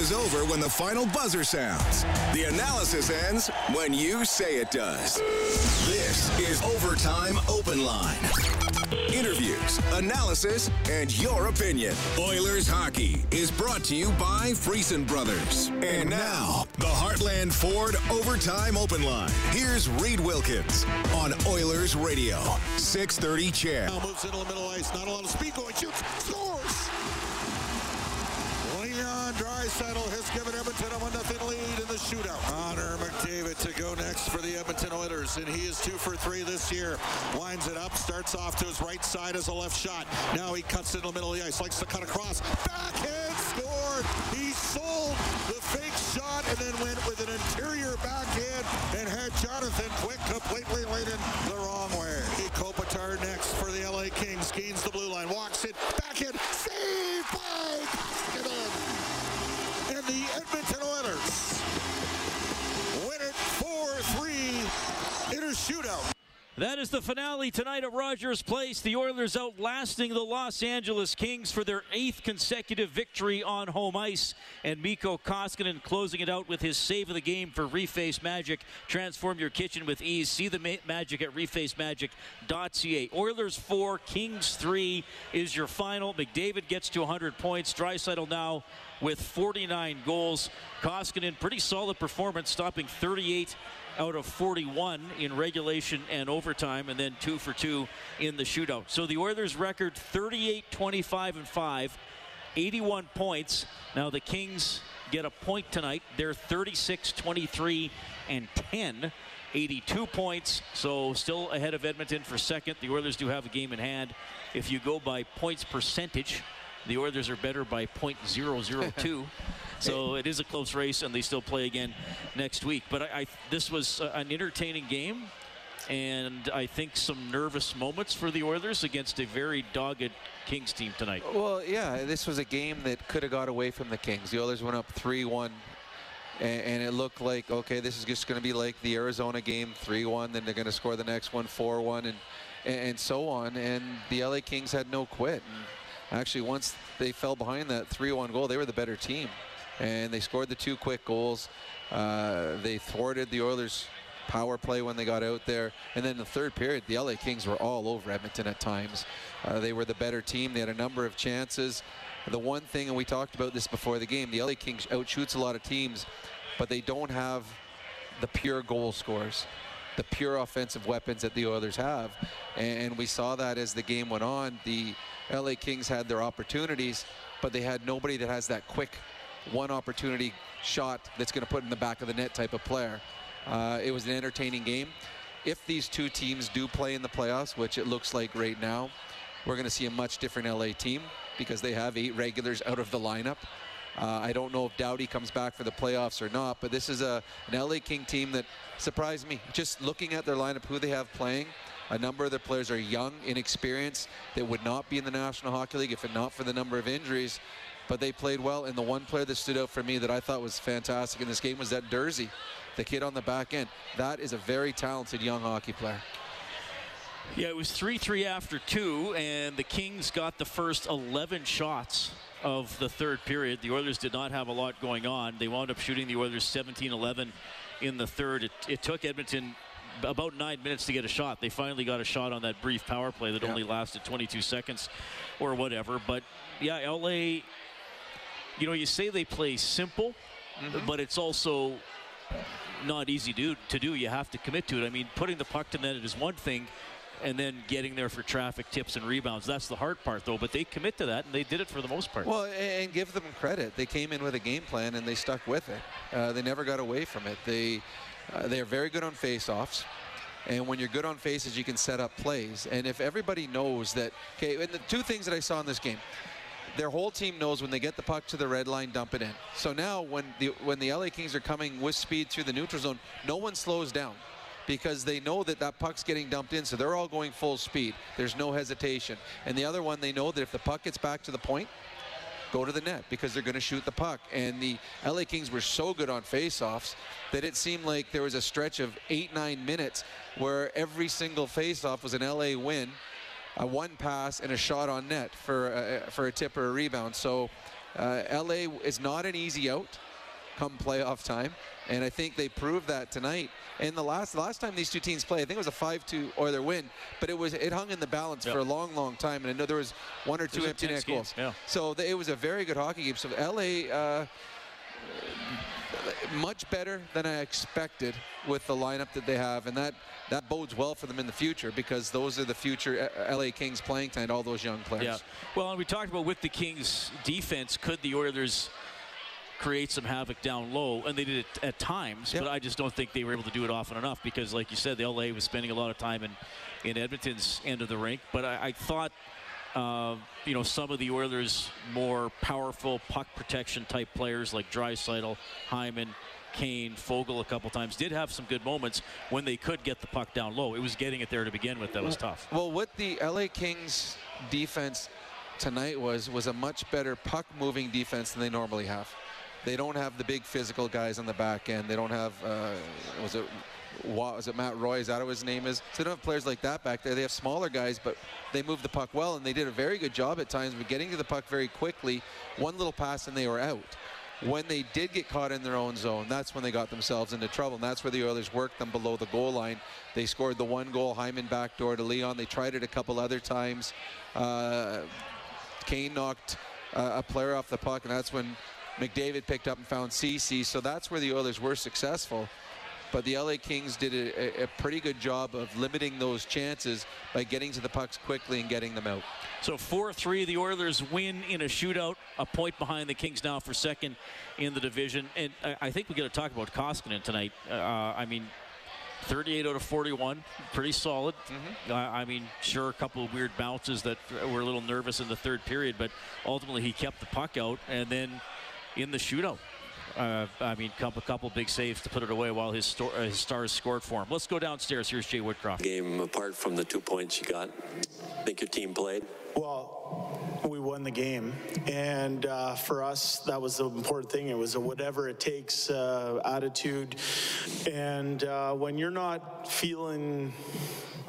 is over when the final buzzer sounds. The analysis ends when you say it does. This is Overtime Open Line. Interviews, analysis, and your opinion. Oilers hockey is brought to you by Friesen Brothers. And now, the Heartland Ford Overtime Open Line. Here's Reid Wilkins on Oilers Radio, 630 CHED. Now moves into the middle ice. Not a lot of speed going. Shoots. Scores. Leon Draisaitl has given Edmonton a 1-0 lead in the shootout. Connor McDavid to go next for the Edmonton Oilers, and he is two for three this year. Winds it up, starts off to his right side as a left shot. Now he cuts into the middle of the ice, likes to cut across. Backhand scored. He sold the fake shot and then went with an interior backhand and had Jonathan Quick completely laid in the wrong way. Kopitar next for the LA Kings. Gains the blue line, walks it, backhand, save by Koskinen. And the Edmonton Oilers win it 4-3 in a shootout. That is the finale tonight at Rogers Place. The Oilers outlasting the Los Angeles Kings for their eighth consecutive victory on home ice. And Mikko Koskinen closing it out with his save of the game for Reface Magic. Transform your kitchen with ease. See the ma- magic at refacemagic.ca. Oilers 4, Kings 3 is your final. McDavid gets to 100 points. Draisaitl now with 49 goals. Koskinen, pretty solid performance, stopping 38 out of 41 in regulation and overtime, and then two for two in the shootout. So the Oilers' record 38 25 and 5, 81 points. Now the Kings get a point tonight. They're 36 23 and 10. 82 points, so still ahead of Edmonton for second. The Oilers do have a game in hand. If you go by points percentage, the Oilers are better by .002. so it is a close race, and they still play again next week. But I, I this was uh, an entertaining game, and I think some nervous moments for the Oilers against a very dogged Kings team tonight. Well, yeah, this was a game that could have got away from the Kings. The Oilers went up 3-1 and, it looked like okay this is just going to be like the Arizona game 3-1 then they're going to score the next one 4-1 and and so on and the LA Kings had no quit and actually once they fell behind that 3-1 goal they were the better team and they scored the two quick goals. Uh, they thwarted the Oilers power play when they got out there. And then the third period the LA Kings were all over Edmonton at times. Uh, they were the better team. They had a number of chances. The one thing, and we talked about this before the game, the LA Kings outshoots a lot of teams, but they don't have the pure goal scores, the pure offensive weapons that the Oilers have. And we saw that as the game went on. The LA Kings had their opportunities, but they had nobody that has that quick one opportunity shot that's going to put in the back of the net type of player. Uh, it was an entertaining game. If these two teams do play in the playoffs, which it looks like right now, we're going to see a much different LA team because they have eight regulars out of the lineup. Uh, I don't know if Doughty comes back for the playoffs or not, but this is a, an LA King team that surprised me. Just looking at their lineup, who they have playing, a number of their players are young, inexperienced, that would not be in the National Hockey League if it not for the number of injuries. But they played well, and the one player that stood out for me that I thought was fantastic in this game was that Durzi, the kid on the back end. That is a very talented young hockey player. Yeah, it was 3 3 after two, and the Kings got the first 11 shots of the third period. The Oilers did not have a lot going on. They wound up shooting the Oilers 17 11 in the third. It, it, took Edmonton about nine minutes to get a shot. They finally got a shot on that brief power play that yeah. only lasted 22 seconds or whatever. But yeah, LA, you know, you say they play simple, mm-hmm. but it's also not easy to, to do. You have to commit to it. I mean, putting the puck to net is one thing and then getting there for traffic tips and rebounds. That's the hard part, though. But they commit to that, and they did it for the most part. Well, and give them credit. They came in with a game plan, and they stuck with it. Uh, they never got away from it. They uh, they are very good on face-offs. And when you're good on faces, you can set up plays. And if everybody knows that, okay, and the two things that I saw in this game, their whole team knows when they get the puck to the red line, dump it in. So now when the when the LA Kings are coming with speed through the neutral zone, no one slows down because they know that that puck's getting dumped in, so they're all going full speed. There's no hesitation. And the other one, they know that if the puck gets back to the point, go to the net because they're going to shoot the puck. And the LA Kings were so good on faceoffs that it seemed like there was a stretch of eight, nine minutes where every single faceoff was an LA win, a one pass and a shot on net for a, for a tip or a rebound. So Uh, LA is not an easy out come playoff time, and I think they proved that tonight. And the last the last time these two teams played, I think it was a 5-2 Oiler win, but it was it hung in the balance Yep. for a long, long time. And I know there was one or two empty net goals. yeah. So th- it was a very good hockey game. So LA. Uh, much better than I expected with the lineup that they have, and that that bodes well for them in the future because those are the future uh, LA Kings playing tonight. All those young players. Yeah. Well, and we talked about with the Kings' defense, could the Oilers create some havoc down low? And they did it at times, Yep. but I just don't think they were able to do it often enough because, like you said, the LA was spending a lot of time in, in Edmonton's end of the rink. But I, I thought, uh, you know, some of the Oilers' more powerful puck protection type players like Draisaitl, Hyman, Kane, Foegele a couple times did have some good moments when they could get the puck down low. It was getting it there to begin with that was tough. Well, what the LA Kings defense tonight was was a much better puck moving defense than they normally have. They don't have the big physical guys on the back end. They don't have uh, was it was it Matt Roy? Is that what his name is? So they don't have players like that back there. They have smaller guys, but they move the puck well, and they did a very good job at times of getting to the puck very quickly. One little pass and they were out. When they did get caught in their own zone, that's when they got themselves into trouble, and that's where the Oilers worked them below the goal line. They scored the one goal, Hyman backdoor to Leon. They tried it a couple other times. Uh, Kane knocked uh, a player off the puck, and that's when McDavid picked up and found Ceci. So that's where the Oilers were successful. But the LA Kings did a, a, pretty good job of limiting those chances by getting to the pucks quickly and getting them out. So 4-3, the Oilers win in a shootout, a point behind the Kings now for second in the division. And I, I think we got to talk about Koskinen tonight. Uh, I mean, 38 out of 41, pretty solid. Mm-hmm. Uh, I mean, sure, a couple of weird bounces that were a little nervous in the third period, but ultimately he kept the puck out. And then in the shootout, uh, I mean, couple couple big saves to put it away while his, sto- uh, his stars scored for him. Let's go downstairs. Here's Jay Woodcroft. game apart from the two points you got? Think your team played? Well, we won the game, and uh, for us, that was the important thing. It was a whatever it takes uh, attitude, and uh, when you're not feeling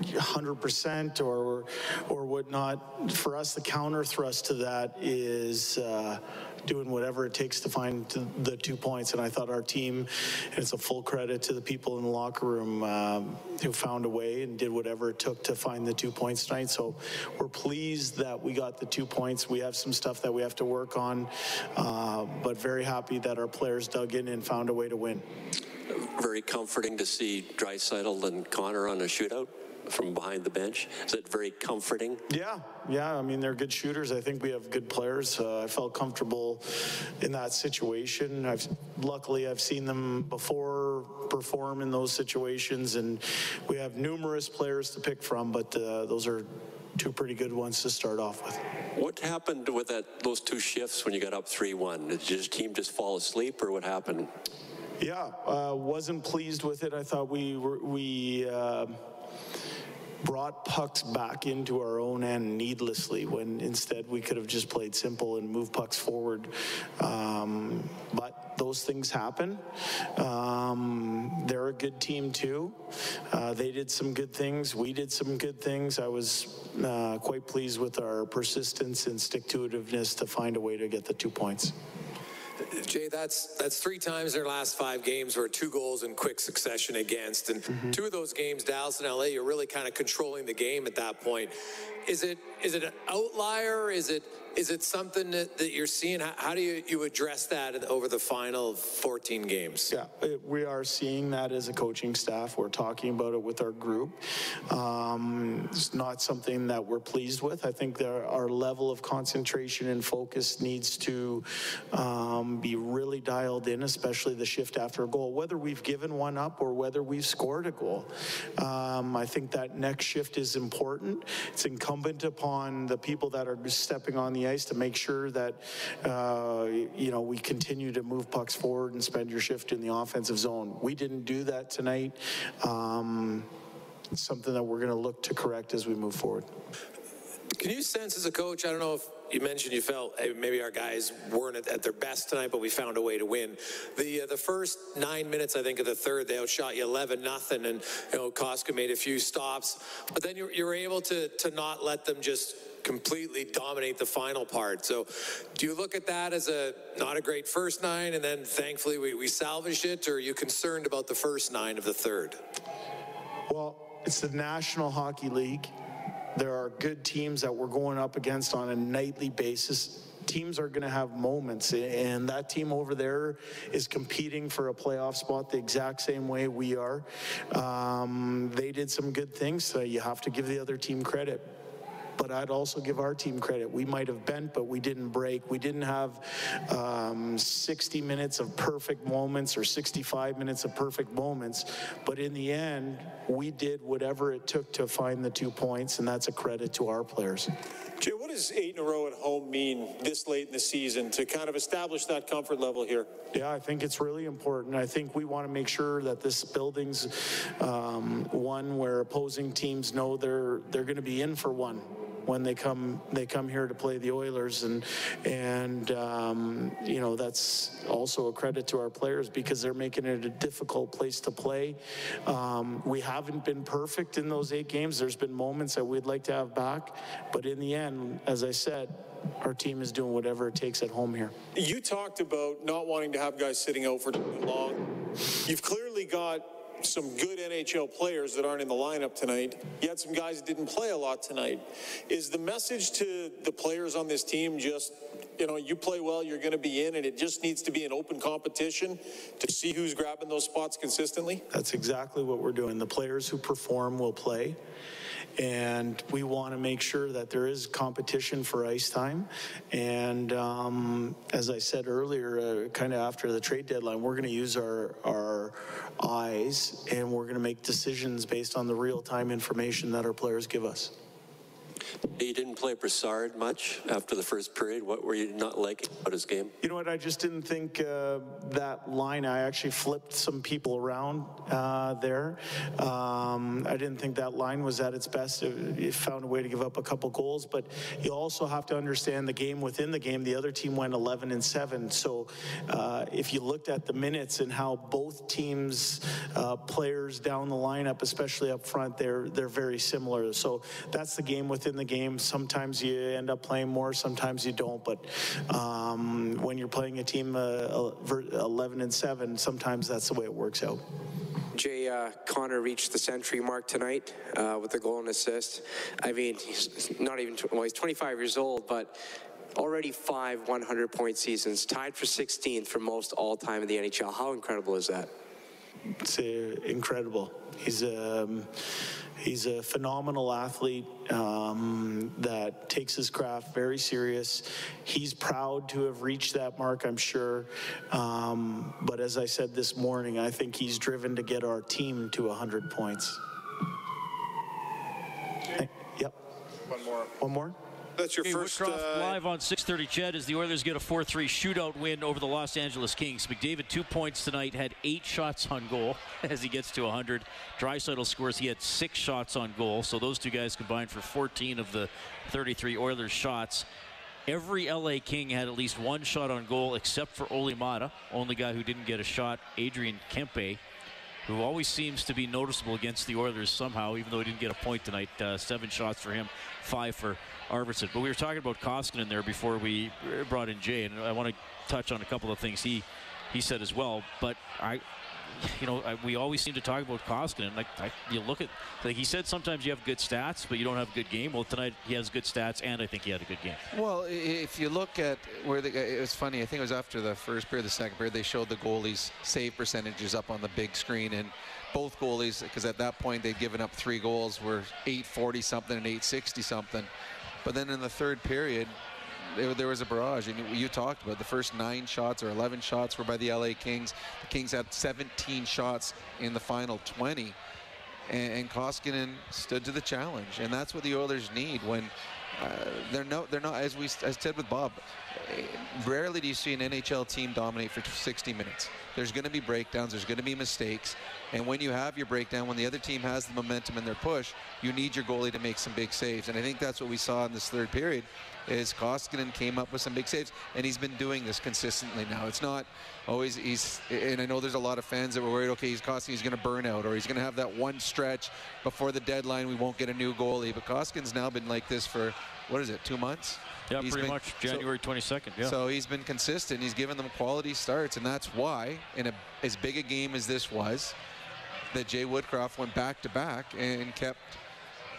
100% or or whatnot, for us, the counter thrust to that is. Uh, doing whatever it takes to find the two points. And I thought our team, and it's a full credit to the people in the locker room um, who found a way and did whatever it took to find the two points tonight. So we're pleased that we got the two points. We have some stuff that we have to work on, uh, but very happy that our players dug in and found a way to win. Very comforting to see Draisaitl and Connor on a shootout from behind the bench. Is that very comforting? Yeah, yeah. I mean, they're good shooters. I think we have good players. Uh, I felt comfortable in that situation. I've luckily I've seen them before perform in those situations, and we have numerous players to pick from. But uh, those are two pretty good ones to start off with. What happened with that those two shifts when you got up 3-1? Did your team just fall asleep or what happened? Yeah, uh, wasn't pleased with it. I thought we were, we uh, brought pucks back into our own end needlessly when instead we could have just played simple and moved pucks forward. Um, but those things happen. Um, they're a good team too. Uh, they did some good things. We did some good things. I was uh, quite pleased with our persistence and stick-to-itiveness to find a way to get the two points. Jay, that's that's three times in their last five games where two goals in quick succession against, and mm-hmm. two of those games, Dallas and LA, you're really kind of controlling the game at that point. Is it is it an outlier? Is it is it something that, that you're seeing? How, how do you, you address that over the final 14 games? Yeah, it- we are seeing that as a coaching staff. We're talking about it with our group. Um, It's not something that we're pleased with. I think there, our level of concentration and focus needs to um, be really dialed in, especially the shift after a goal, whether we've given one up or whether we've scored a goal. Um, I think that next shift is important. It's incumbent upon the people that are stepping on the ice to make sure that, uh, you know, we continue to move pucks forward and spend your shift in the offensive zone. We didn't do that tonight. Um, it's something that we're going to look to correct as we move forward. Can you sense as a coach? I don't know if you mentioned you felt hey, maybe our guys weren't at, at, their best tonight, but we found a way to win. The uh, the first nine minutes, I think, of the third, they outshot you 11 nothing, and you know Koska made a few stops, but then you, you were able to to not let them just completely dominate the final part. So do you look at that as a not a great first nine and then thankfully we, we salvaged it or are you concerned about the first nine of the third? Well, it's the National Hockey League. There are good teams that we're going up against on a nightly basis. Teams are going to have moments and that team over there is competing for a playoff spot the exact same way we are. Um, they did some good things so you have to give the other team credit but I'd also give our team credit. We might have bent, but we didn't break. We didn't have um, 60 minutes of perfect moments or 65 minutes of perfect moments. But in the end, we did whatever it took to find the two points, and that's a credit to our players. Jay, what does eight in a row at home mean this late in the season to kind of establish that comfort level here? Yeah, I think it's really important. I think we want to make sure that this building's um, one where opposing teams know they're they're going to be in for one when they come they come here to play the Oilers and and um, you know that's also a credit to our players because they're making it a difficult place to play. Um, we haven't been perfect in those eight games. There's been moments that we'd like to have back, but in the end, as I said, our team is doing whatever it takes at home here. You talked about not wanting to have guys sitting out for too long. You've clearly got some good NHL players that aren't in the lineup tonight. You had some guys that didn't play a lot tonight. Is the message to the players on this team just, you know, you play well, you're going to be in, and it just needs to be an open competition to see who's grabbing those spots consistently? That's exactly what we're doing. The players who perform will play and we want to make sure that there is competition for ice time. And um, as I said earlier, uh, kind of after the trade deadline, we're going to use our our eyes and we're going to make decisions based on the real time information that our players give us. You didn't play Brassard much after the first period. What were you not liking about his game? You know what? I just didn't think uh, that line. I actually flipped some people around uh, there. Um, I didn't think that line was at its best. It, it, found a way to give up a couple goals, but you also have to understand the game within the game. The other team went 11 and 7. So uh, if you looked at the minutes and how both teams' uh, players down the lineup, especially up front, they're they're very similar. So that's the game within the game. Sometimes you end up playing more, sometimes you don't. But um, when you're playing a team uh, 11 and 7, sometimes that's the way it works out. Jay uh, Connor reached the century mark tonight uh, with a goal and assist. I mean, he's not even, well, he's 25 years old, but already five 100 point seasons, tied for 16th for most all time in the NHL. How incredible is that? It's uh, incredible. He's um, He's a phenomenal athlete um, that takes his craft very serious. He's proud to have reached that mark, I'm sure. Um, but as I said this morning, I think he's driven to get our team to 100 points. Hey, yep. One more. One more? That's your hey, first. Woodcroft uh, live on 6:30. CHED as the Oilers get a 4-3 shootout win over the Los Angeles Kings. McDavid two points tonight, had eight shots on goal as he gets to 100. Draisaitl scores. He had six shots on goal, so those two guys combined for 14 of the 33 Oilers shots. Every LA King had at least one shot on goal except for Olli Maatta, only guy who didn't get a shot. Adrian Kempe who always seems to be noticeable against the Oilers somehow, even though he didn't get a point tonight. Uh, seven shots for him, five for Arvidsson. But we were talking about Koskinen there before we uh, brought in Jay, and I want to touch on a couple of things he he said as well. But I, you know, I, we always seem to talk about Koskinen. Like I, you look at, like he said, sometimes you have good stats, but you don't have a good game. Well, tonight he has good stats, and I think he had a good game. Well, if you look at where the, uh, it was funny. I think it was after the first period, the second period, they showed the goalies' save percentages up on the big screen, and both goalies, because at that point they'd given up three goals, were 840 something and 860 something. But then in the third period, there, there, was a barrage. And you, you, talked about the first nine shots or 11 shots were by the LA Kings. The Kings had 17 shots in the final 20. And, and Koskinen stood to the challenge. And that's what the Oilers need when uh, they're no, they're not. As we as said with Bob, rarely do you see an NHL team dominate for 60 minutes. There's going to be breakdowns. There's going to be mistakes. And when you have your breakdown, when the other team has the momentum in their push, you need your goalie to make some big saves. And I think that's what we saw in this third period. Is Koskinen came up with some big saves, and he's been doing this consistently now. It's not always he's, and I know there's a lot of fans that were worried. Okay, he's Koskinen, he's going to burn out, or he's going to have that one stretch before the deadline. We won't get a new goalie. But Koskinen's now been like this for what is it, two months? Yeah, He's pretty been- much January 22nd. Yeah. So he's been consistent. He's given them quality starts, and that's why, in a, as big a game as this was, that Jay Woodcroft went back to back and kept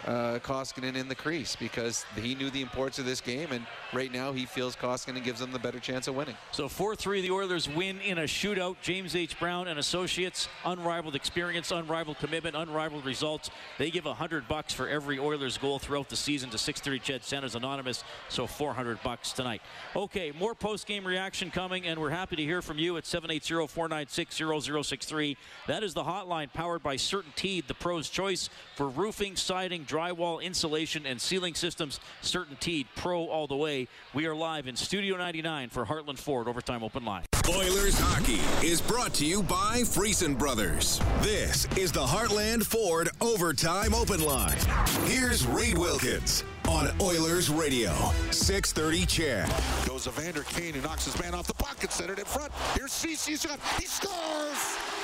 uh, Koskinen in the crease because he knew the importance of this game, and right now he feels Koskinen gives them the better chance of winning. So 4-3, the Oilers win in a shootout. James H. Brown and Associates, unrivaled experience, unrivaled commitment, unrivaled results. They give 100 bucks for every Oilers goal throughout the season to 630 Ched Santas Anonymous, so 400 bucks tonight. Okay, more post-game reaction coming, and we're happy to hear from you at 780-496-0063. That is the hotline powered by CertainTeed, the pro's choice for roofing, siding, drywall, insulation, and ceiling systems. CertainTeed, pro all the way. We are live in Studio 99 for Heartland Ford Overtime Open Line. Oilers hockey is brought to you by Friesen Brothers. This is the Heartland Ford Overtime Open Line. Here's Reid Wilkins on Oilers Radio, 630 CHED. Goes Evander Kane, who knocks his man off the puck and set it in front. Here's Ceci's shot. He scores!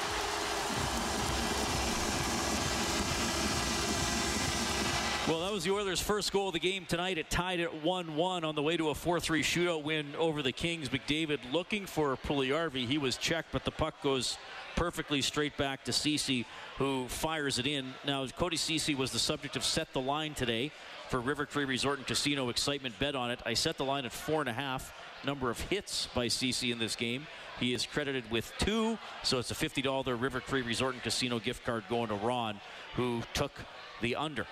Well, that was the Oilers' first goal of the game tonight. It tied at 1-1 on the way to a 4-3 shootout win over the Kings. McDavid looking for Puljujärvi. He was checked, but the puck goes perfectly straight back to Ceci, who fires it in. Now, Cody Ceci was the subject of set the line today for River Cree Resort and Casino excitement bet on it. I set the line at four and a half number of hits by Ceci in this game. He is credited with two, so it's a $50 River Cree Resort and Casino gift card going to Ron, who took the under.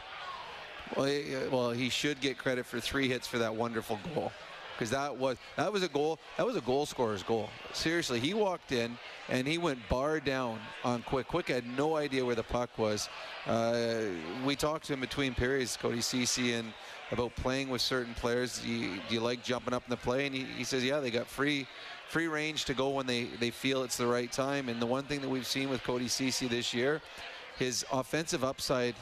Well, he, uh, well, he should get credit for three hits for that wonderful goal, because that was that was a goal. That was a goal scorer's goal. Seriously, he walked in and he went bar down on Quick. Quick had no idea where the puck was. Uh, we talked to him between periods, Cody Ceci, and about playing with certain players. Do you, do you like jumping up in the play? And he, he says, yeah, they got free free range to go when they, they feel it's the right time. And the one thing that we've seen with Cody Ceci this year, his offensive upside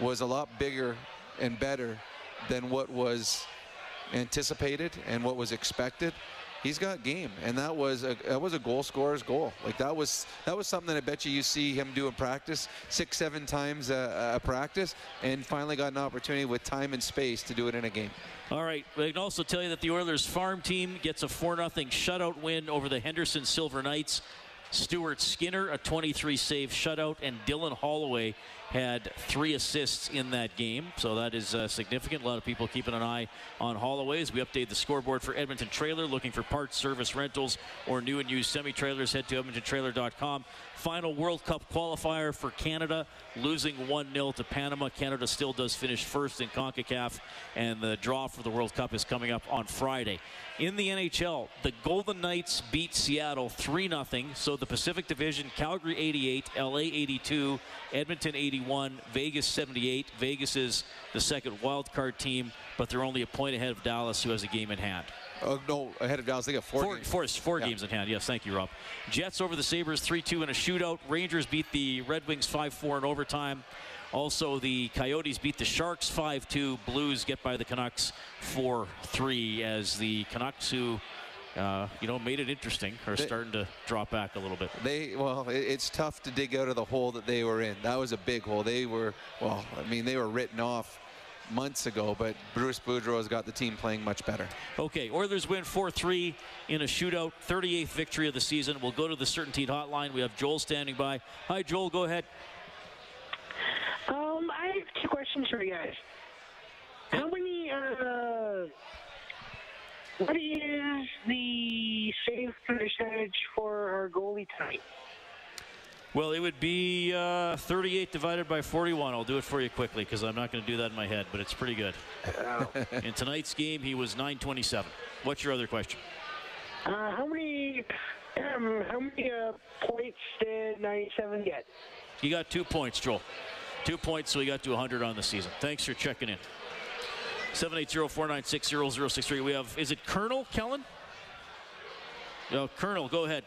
was a lot bigger and better than what was anticipated and what was expected. He's got game, and that was a that was a goal scorer's goal. Like that was that was something that I bet you you see him do in practice six seven times a, a practice, and finally got an opportunity with time and space to do it in a game. All right. I can also tell you that the Oilers farm team gets a 4 0 shutout win over the Henderson Silver Knights. Stuart Skinner, a 23 save shutout, and Dylan Holloway had three assists in that game. So that is uh, significant. A lot of people keeping an eye on Holloway as we update the scoreboard for Edmonton Trailer. Looking for parts, service, rentals, or new and used semi trailers, head to EdmontonTrailer.com. Final World Cup qualifier for Canada, losing 1 0 to Panama. Canada still does finish first in CONCACAF, and the draw for the World Cup is coming up on Friday. In the NHL, the Golden Knights beat Seattle 3 0. So the Pacific Division, Calgary 88, LA 82, Edmonton 81, Vegas 78. Vegas is the second wild card team, but they're only a point ahead of Dallas, who has a game in hand. Oh no, ahead of Dallas, they got four. Four, games. four, four Yeah. games in hand. Yes, thank you, Rob. Jets over the Sabres 3 2 in a shootout. Rangers beat the Red Wings 5 4 in overtime. Also, the Coyotes beat the Sharks 5 2. Blues get by the Canucks 4 3 as the Canucks, who, uh, you know, made it interesting, are They- starting to drop back a little bit. They well, it, it's tough to dig out of the hole that they were in. That was a big hole. They were well, I mean, they were written off months ago, but Bruce Boudreau has got the team playing much better. Okay, Oilers win 4 3 in a shootout, 38th victory of the season. We'll go to the CertainTeed Hotline. We have Joel standing by. Hi, Joel, go ahead. Um, I have two questions for you guys. How many, uh, what is the save percentage for our goalie tonight? Well, it would be uh, 38 divided by 41. I'll do it for you quickly because I'm not going to do that in my head, but it's pretty good. in tonight's game, he was 927. What's your other question? Uh, how many, um, how many, uh, points did 97 get? You got two points, Joel. Two points, so he got to 100 on the season. Thanks for checking in. 780-496-0063. We have, is it Colonel Kellen? No, Colonel, go ahead.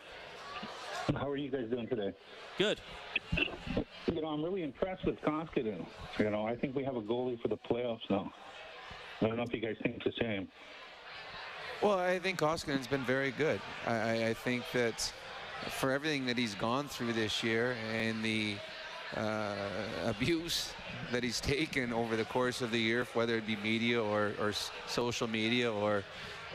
How are you guys doing today? Good. You know, I'm really impressed with Koskinen. You know, I think we have a goalie for the playoffs now. I don't know if you guys think the same. Well, I think Koskinen's been very good. I, I think that for everything that he's gone through this year and the uh, abuse that he's taken over the course of the year, whether it be media or, or social media or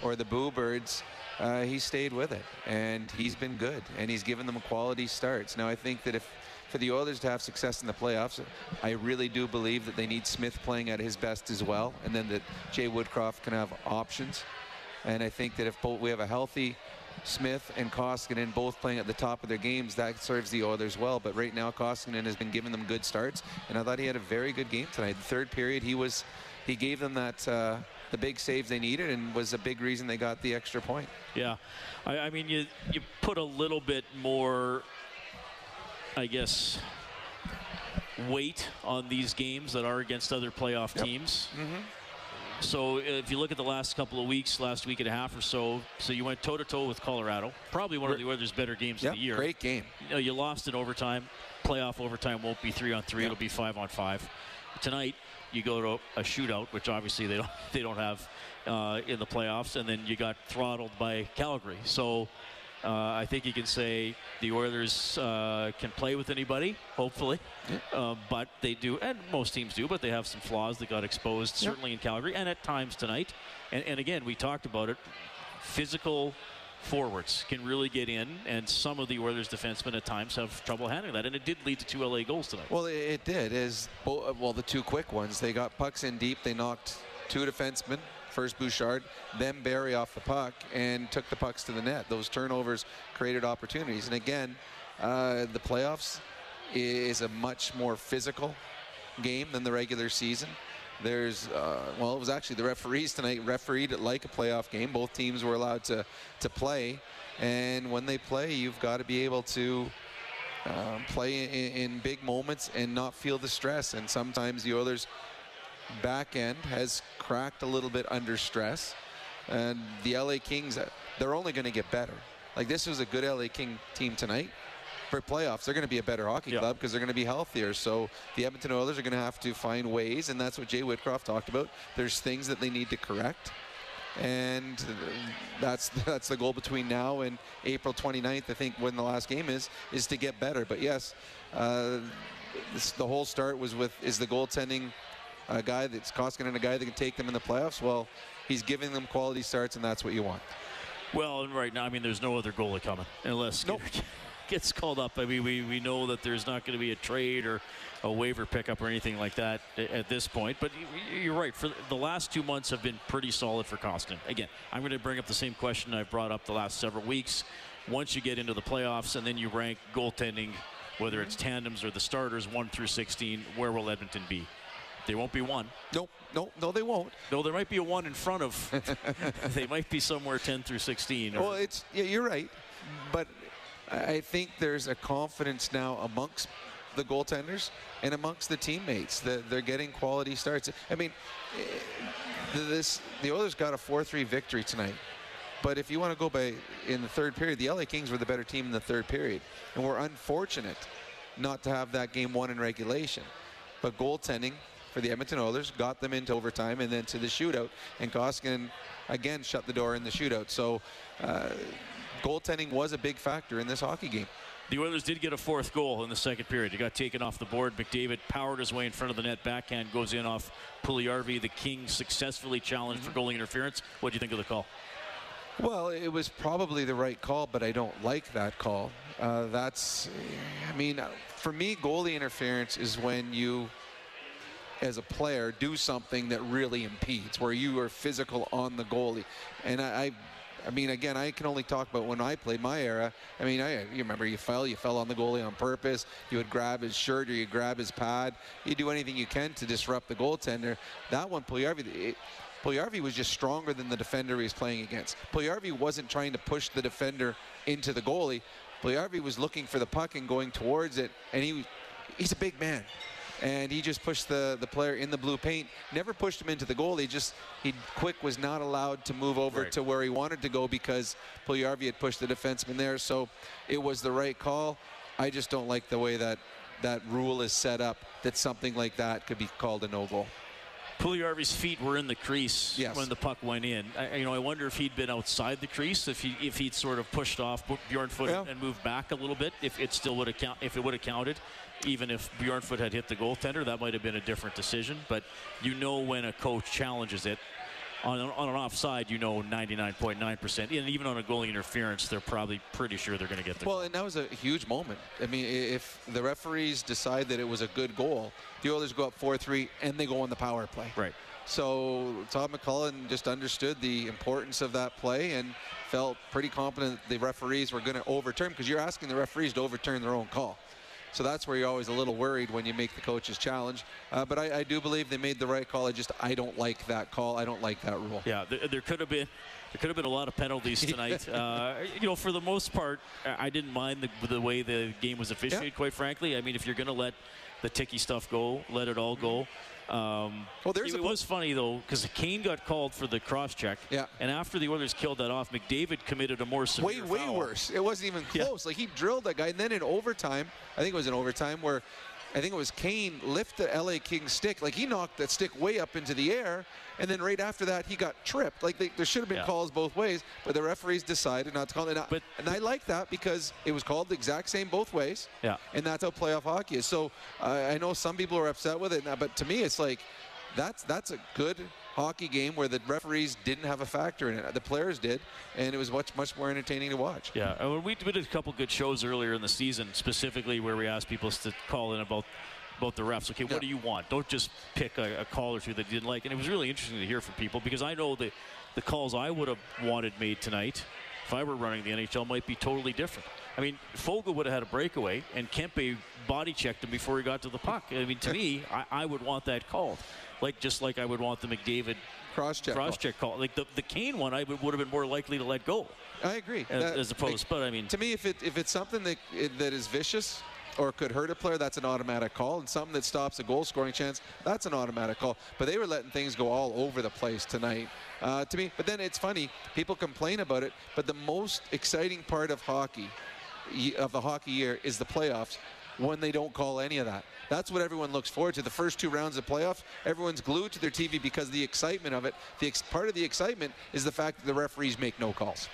or the Boo Birds, uh, he stayed with it, and he's been good, and he's given them quality starts. Now, I think that if for the Oilers to have success in the playoffs, I really do believe that they need Smith playing at his best as well, and then that Jay Woodcroft can have options. And I think that if both we have a healthy Smith and Koskinen both playing at the top of their games, that serves the Oilers well. But right now, Koskinen has been giving them good starts, and I thought he had a very good game tonight. The third period, he was, he gave them that. Uh, the big saves they needed and was a big reason they got the extra point. Yeah, I, I mean you you put a little bit more, I guess, weight on these games that are against other playoff Yep. teams. Mm-hmm. So if you look at the last couple of weeks, last week and a half or so, so you went toe to toe with Colorado, probably one of the Oilers' better games Yep, of the year. great game. You, know, you lost in overtime. Playoff overtime won't be three on three; Yep. it'll be five on five. Tonight, you go to a shootout, which obviously they don't they don't have uh, in the playoffs, and then you got throttled by Calgary. So. Uh, I think you can say the Oilers uh, can play with anybody, hopefully, uh, but they do, and most teams do, but they have some flaws that got exposed, certainly in Calgary, and at times tonight. And, and again, we talked about it. Physical forwards can really get in, and some of the Oilers defensemen at times have trouble handling that, and it did lead to two LA goals tonight. Well, it, did. Is well, the two quick ones. They got pucks in deep. They knocked two defensemen. First Bouchard, then Barrie off the puck, and took the pucks to the net. Those turnovers created opportunities. And again, uh, the playoffs is a much more physical game than the regular season. There's, uh, well, it was actually the referees tonight refereed it like a playoff game. Both teams were allowed to, to play. And when they play, you've got to be able to um, play in, in big moments and not feel the stress. And sometimes the Oilers' back end has cracked a little bit under stress. And the LA Kings, they're only going to get better. Like this was a good LA King team tonight. For playoffs, they're going to be a better hockey Yeah. club because they're going to be healthier. So the Edmonton Oilers are going to have to find ways, and that's what Jay Woodcroft talked about. There's things that they need to correct and that's that's the goal between now and April 29th. I think when the last game is is to get better. But yes, uh, this, the whole start was with is the goaltending a guy that's Koskinen a guy that can take them in the playoffs. Well, he's giving them quality starts, and that's what you want. Well, and right now, I mean, there's no other goalie coming unless Nope. Gets called up. I mean, we, we know that there's not going to be a trade or a waiver pickup or anything like that at this point. But you're right. For the last two months have been pretty solid for Costin. Again, I'm going to bring up the same question I've brought up the last several weeks. Once you get into the playoffs and then you rank goaltending, whether it's tandems or the starters, one through 16, where will Edmonton be? They won't be one. Nope, no, no, they won't. No, there might be a one in front of. they might be somewhere 10 through 16. Or, Well, it's yeah, you're right, but I think there's a confidence now amongst the goaltenders and amongst the teammates that they're getting quality starts. I mean, eh, this the Oilers got a 4-3 victory tonight. But if you want to go by in the third period, the LA Kings were the better team in the third period, and we're unfortunate not to have that game won in regulation. But goaltending for the Edmonton Oilers got them into overtime and then to the shootout, and Koskinen again shut the door in the shootout. So. Uh, goaltending was a big factor in this hockey game. The Oilers did get a fourth goal in the second period. It got taken off the board. McDavid powered his way in front of the net. Backhand goes in off Puljujärvi. The Kings successfully challenged for goalie interference. What do you think of the call? Well, it was probably the right call, but I don't like that call. Uh, that's, I mean, uh, for me, goalie interference is when you, as a player, do something that really impedes, where you are physical on the goalie. And I, I, I mean, again, I can only talk about when I played my era. I mean, I, you remember you fell, you fell on the goalie on purpose. You would grab his shirt or you grab his pad. You do anything you can to disrupt the goaltender. That one, Puljujärvi, it, Puljujärvi was just stronger than the defender he was playing against. Puljujärvi wasn't trying to push the defender into the goalie. Puljujärvi was looking for the puck and going towards it, and he he's a big man. And he just pushed the, the player in the blue paint. Never pushed him into the goal. He just he quick was not allowed to move over Right. to where he wanted to go because Puljujärvi had pushed the defenseman there. So it was the right call. I just don't like the way that that rule is set up that something like that could be called a no goal. Puljujärvi's feet were in the crease Yes. when the puck went in. I, you know, I wonder if he'd been outside the crease, if he if he'd sort of pushed off Björnfot Yeah. and moved back a little bit, if it still would have count, if it would have counted, even if Björnfot had hit the goaltender, that might have been a different decision. But you know when a coach challenges it. On, on an offside, you know 99.9%. And even on a goalie interference, they're probably pretty sure they're going to get the Well, and that was a huge moment. I mean, if the referees decide that it was a good goal, the Oilers go up 4-3 and they go on the power play. Right. So Todd McLellan just understood the importance of that play and felt pretty confident the referees were going to overturn because you're asking the referees to overturn their own call. So that's where you're always a little worried when you make the coach's challenge. Uh, but I, I do believe they made the right call. I just I don't like that call. I don't like that rule. Yeah, there, there could have been there could have been a lot of penalties tonight. uh, you know, for the most part, I didn't mind the, the way the game was officiated. Quite frankly, I mean, if you're going to let the ticky stuff go, let it all go. Um, well, there's it was funny though because Kane got called for the cross check. Yeah. And after the Oilers killed that off, McDavid committed a more severe way way foul. worse. It wasn't even Yeah. close. Like he drilled that guy, and then in overtime, I think it was in overtime where I think it was Kane lift the LA Kings stick. Like he knocked that stick way up into the air, and then right after that he got tripped. Like they, there should have been Yeah. calls both ways, but the referees decided not to call it. And, I, and I like that because it was called the exact same both ways. Yeah. And that's how playoff hockey is. So uh, I know some people are upset with it, but to me it's like that's that's a good hockey game where the referees didn't have a factor in it. The players did, and it was much much more entertaining to watch. Yeah, I mean, we did a couple good shows earlier in the season, specifically where we asked people to call in about about the refs. Okay, what do you want? Don't just pick a, a call or two that you didn't like. And it was really interesting to hear from people because I know the the calls I would have wanted made tonight, if I were running the NHL, might be totally different. I mean, Foegele would have had a breakaway, and Kempe body checked him before he got to the puck. I mean, to me, I, I would want that called, like just like I would want the McDavid cross check cross check call. Like the the Kane one, I would, would have been more likely to let go. I agree. As, That- as opposed, but I mean, to me, if it if it's something that that is vicious or could hurt a player, that's an automatic call. And something that stops a goal scoring chance, that's an automatic call. But they were letting things go all over the place tonight. Uh, to me, but then it's funny. People complain about it, but the most exciting part of hockey, of the hockey year, is the playoffs. When they don't call any of that, that's what everyone looks forward to. The first two rounds of playoffs, everyone's glued to their TV because the excitement of it. The ex- part of the excitement is the fact that the referees make no calls.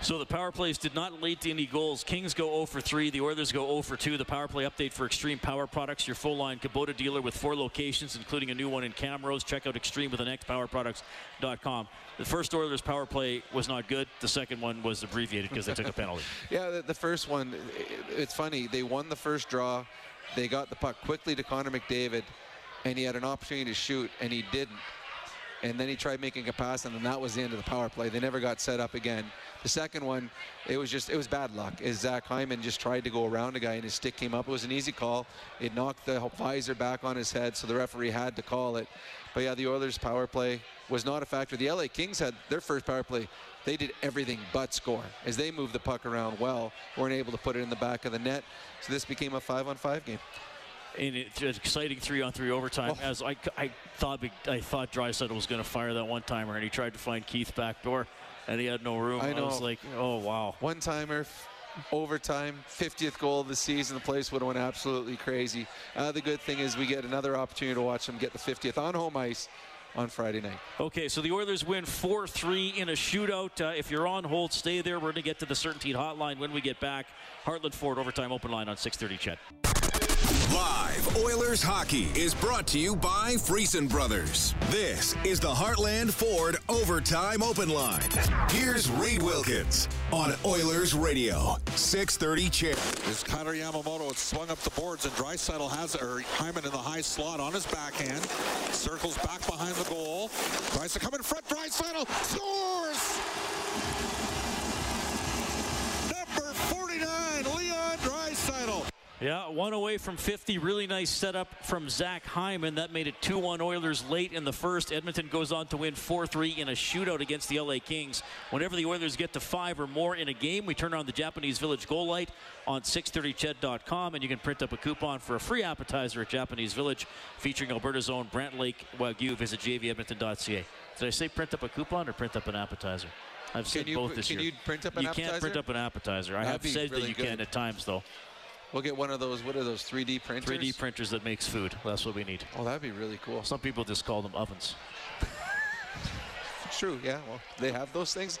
So the power plays did not lead to any goals. Kings go 0 for 3. The Oilers go 0 for 2. The power play update for Extreme Power Products, your full line Kubota dealer with four locations, including a new one in Camrose. Check out Extreme with an X powerproducts.com. The first Oilers power play was not good. The second one was abbreviated because they took a penalty. Yeah, the, the first one, i- it's funny. They won the first draw. They got the puck quickly to Connor McDavid, and he had an opportunity to shoot, and he didn't. And then he tried making a pass, and then that was the end of the power play. They never got set up again. The second one, it was just, it was bad luck. As Zach Hyman just tried to go around a guy, and his stick came up. It was an easy call. It knocked the visor back on his head, so the referee had to call it. But yeah, the Oilers' power play was not a factor. The LA Kings had their first power play. They did everything but score as they moved the puck around well, weren't able to put it in the back of the net. So this became a five-on-five game. And it's an exciting three-on-three overtime. Oh. As I, I thought, I thought Draisaitl was going to fire that one timer, and he tried to find Keith back door, and he had no room. I know. was like, oh wow. One timer, overtime, 50th goal of the season. The place would have went absolutely crazy. Uh, the good thing is we get another opportunity to watch them get the 50th on home ice on Friday night. Okay, so the Oilers win 4 3 in a shootout. Uh, if you're on hold, stay there. We're going to get to the CertainTeed Hotline when we get back. Heartland Ford Overtime Open Line on 630 CHED. Live Oilers hockey is brought to you by Friesen Brothers. This is the Heartland Ford Overtime Open Line. Here's Reid Wilkins on Oilers Radio, 630 CHED. Is Kailer Yamamoto. It's swung up the boards, and Draisaitl has or Hyman in the high slot on his backhand. Circles back behind the goal. Tries to come in front. Draisaitl scores. Number 49, Leon Draisaitl. Yeah, one away from 50. Really nice setup from Zach Hyman. That made it 2 1 Oilers late in the first. Edmonton goes on to win 4 3 in a shootout against the LA Kings. Whenever the Oilers get to five or more in a game, we turn on the Japanese Village goal light on 630ched.com, and you can print up a coupon for a free appetizer at Japanese Village featuring Alberta's own Brant Lake Wagyu. Visit jvedmonton.ca. Did I say print up a coupon or print up an appetizer? I've said you both this can year. you print up an You can't print up an appetizer. I That'd have said really that you good. can at times, though. We'll get one of those. What are those 3D printers? 3D printers that makes food. That's what we need. Oh, that'd be really cool. Some people just call them ovens. True. Yeah. Well, they have those things.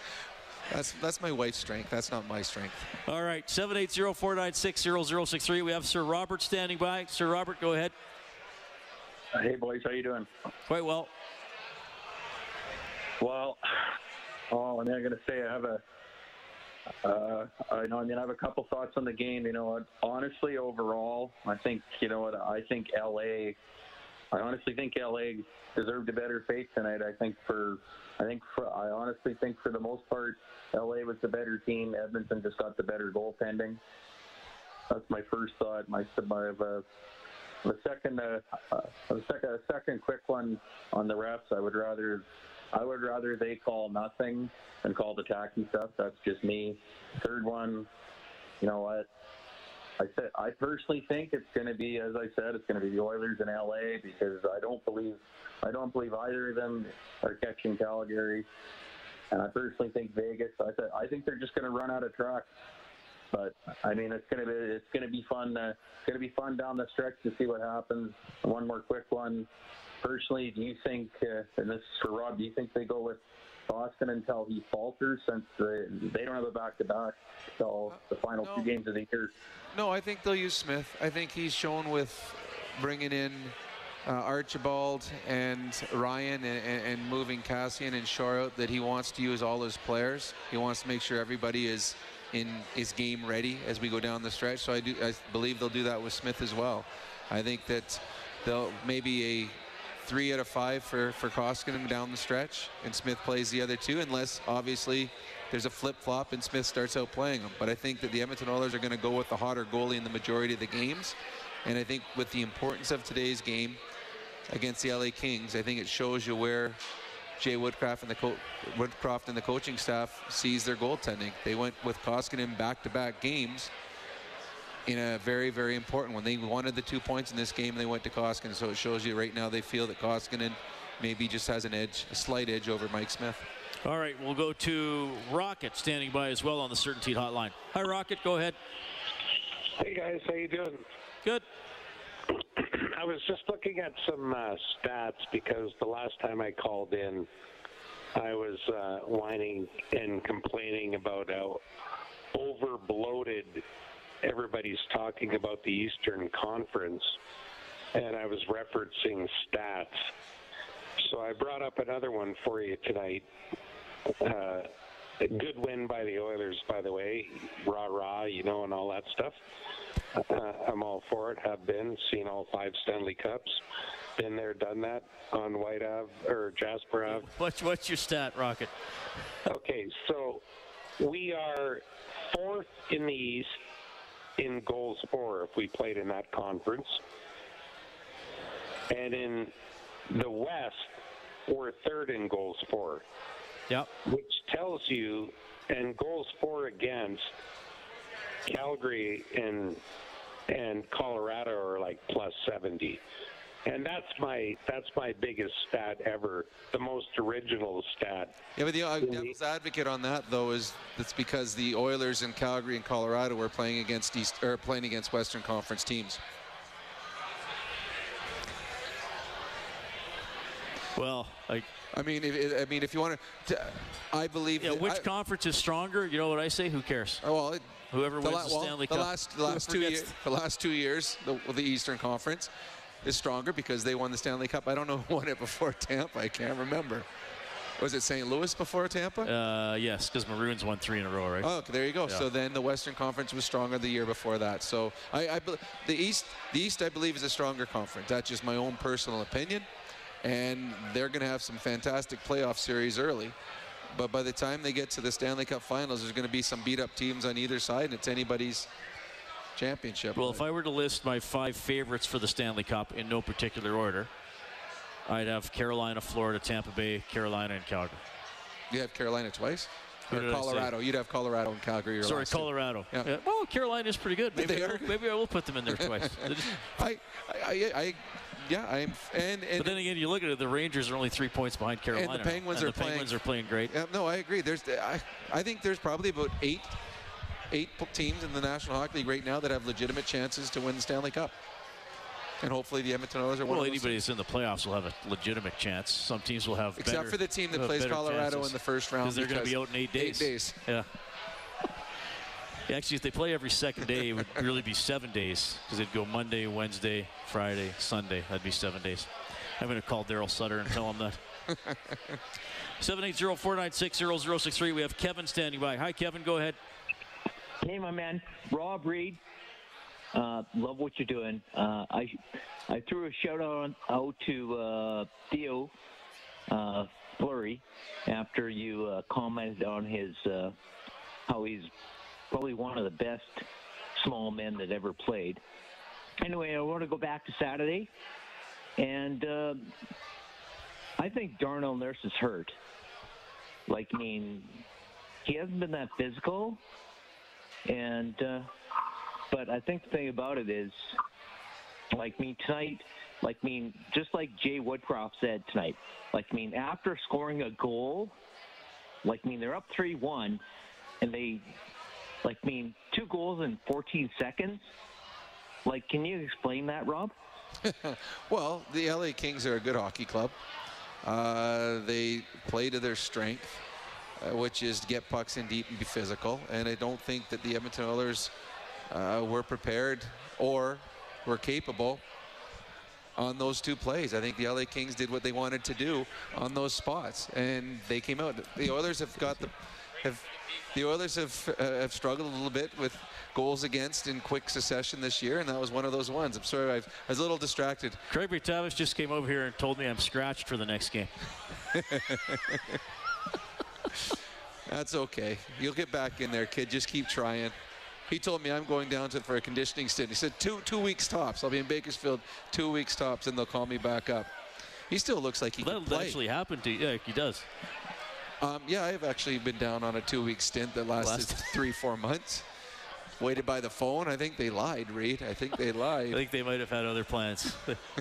That's that's my wife's strength. That's not my strength. All right, 780-496-0063. We have Sir Robert standing by. Sir Robert, go ahead. Uh, hey boys, how you doing? Quite well. Well, oh, and I'm gonna say I have a. Uh, I know. I mean, I have a couple thoughts on the game. You know, honestly, overall, I think you know what I think. LA. I honestly think LA deserved a better fate tonight. I think for. I think for. I honestly think for the most part, LA was the better team. Edmonton just got the better goaltending. That's my first thought. My my uh, the second, uh, uh, the second, a second quick one on the refs. I would rather, I would rather they call nothing than call the tacky stuff. That's just me. Third one, you know what? I said I personally think it's going to be, as I said, it's going to be the Oilers in LA because I don't believe, I don't believe either of them are catching Calgary, and I personally think Vegas. I said I think they're just going to run out of truck. But I mean, it's gonna be it's gonna be fun. Uh, it's gonna be fun down the stretch to see what happens. One more quick one. Personally, do you think, uh, and this is for Rob, do you think they go with Boston until he falters since they, they don't have a back-to-back until the final two games of the year? No, I think they'll use Smith. I think he's shown with bringing in uh, Archibald and Ryan and, and, and moving Kassian and Shore out that he wants to use all his players. He wants to make sure everybody is in is game ready as we go down the stretch. So I do I believe they'll do that with Smith as well. I think that they'll maybe a three out of five for for Koskinen down the stretch, and Smith plays the other two, unless obviously there's a flip flop and Smith starts out playing them. But I think that the Edmonton Oilers are going to go with the hotter goalie in the majority of the games, and I think with the importance of today's game against the LA Kings, I think it shows you where Jay Woodcroft and the Woodcroft and the coaching staff sees their goaltending. They went with Koskinen back-to-back games in a very, very important one. They wanted the two points in this game, and they went to Koskinen. So it shows you right now they feel that Koskinen maybe just has an edge, a slight edge over Mike Smith. All right, we'll go to Rocket standing by as well on the CertainTeed Hotline. Hi, Rocket. Go ahead. Hey guys, how you doing? Good. I was just looking at some uh, stats because the last time I called in, I was uh, whining and complaining about how over bloated everybody's talking about the Eastern Conference, and I was referencing stats. So I brought up another one for you tonight. Uh, good win by the Oilers, by the way. Rah rah, you know, and all that stuff. Uh, I'm all for it. Have been seen all five Stanley Cups. Been there, done that on White Ave or Jasper Ave. What's what's your stat, Rocket? Okay, so we are fourth in the East in goals for if we played in that conference, and in the West we're third in goals for. Yep. Which tells you, and goals for against Calgary and and Colorado are like plus 70. And that's my that's my biggest stat ever, the most original stat. Yeah, but the uh, devil's advocate on that though is that's because the Oilers in Calgary and Colorado were playing against East or playing against Western Conference teams. Well, I. I mean, if, I mean, if you want to, I believe. Yeah, that- which I- conference is stronger? You know what I say? Who cares? Oh well, it, whoever the wins la- the well, Stanley the last the last two years, the last two years, the, the Eastern Conference is stronger because they won the Stanley Cup. I don't know who won it before Tampa. I can't remember. Was it St. Louis before Tampa? Uh, yes, because Maroons won three in a row, right? Oh, okay, there you go. Yeah. So then the Western Conference was stronger the year before that. So I, I the East, the East, I believe, is a stronger conference. That's just my own personal opinion, and they're going to have some fantastic playoff series early. But by the time they get to the Stanley Cup Finals, there's going to be some beat-up teams on either side, and it's anybody's championship. Well, if I were to list my five favorites for the Stanley Cup in no particular order, I'd have Carolina, Florida, Tampa Bay, Carolina, and Calgary. You have Carolina twice? Or did I say? Colorado. You'd have Colorado and Calgary. Sorry. Colorado. Yeah. Yeah. Well, Carolina is pretty good. Maybe, They I are. will, maybe I will put them in there twice. I, I, I, yeah, I'm, and, and but then again, you look at it, the Rangers are only three points behind Carolina. And the Penguins and are the Penguins playing, are playing great. Yeah, no, I agree. There's, I, I think there's probably about eight, eight teams in the National Hockey League right now that have legitimate chances to win the Stanley Cup. And hopefully the Edmonton Oilers are one Well, of those. anybody that's in the playoffs will have a legitimate chance. Some teams will have Except better- for the team that plays Colorado chances. in the first round because they're going to be out in eight days. eight days. Yeah. Actually, if they play every second day, it would really be seven days because they'd go Monday, Wednesday, Friday, Sunday. That'd be seven days. I'm going to call Daryl Sutter and tell him that. 780-496-0063. We have Kevin standing by. Hi, Kevin. Go ahead. Hey, my man, Rob Reid. Uh, love what you're doing. Uh, I I threw a shout out, out to uh, Theo uh, Fleury after you uh, commented on his uh, how he's probably one of the best small men that ever played. Anyway, I want to go back to Saturday, and uh, I think Darnell Nurse is hurt. Like, I mean, he hasn't been that physical, and uh, but I think the thing about it is, like me tonight, like mean just like Jay Woodcroft said tonight, like mean after scoring a goal, like mean they're up three one, and they, like mean two goals in 14 seconds. Like, can you explain that, Rob? well, the LA Kings are a good hockey club. Uh, they play to their strength, uh, which is to get pucks in deep and be physical. And I don't think that the Edmonton Oilers uh, were prepared or were capable on those two plays. I think the LA Kings did what they wanted to do on those spots, and they came out. The Oilers have got the have the Oilers have uh, have struggled a little bit with goals against in quick succession this year, and that was one of those ones. I'm sorry, I've, I was a little distracted. Craig MacTavish just came over here and told me I'm scratched for the next game. That's okay. You'll get back in there, kid. Just keep trying. He told me I'm going down to for a conditioning stint. He said two two weeks tops. I'll be in Bakersfield two weeks tops, and they'll call me back up. He still looks like he can play. actually happen to you. Yeah, he does. Um, yeah, I've actually been down on a two-week stint that lasted Last- three, four months. Waited by the phone. I think they lied, Reid. I think they lied. I think they might have had other plans.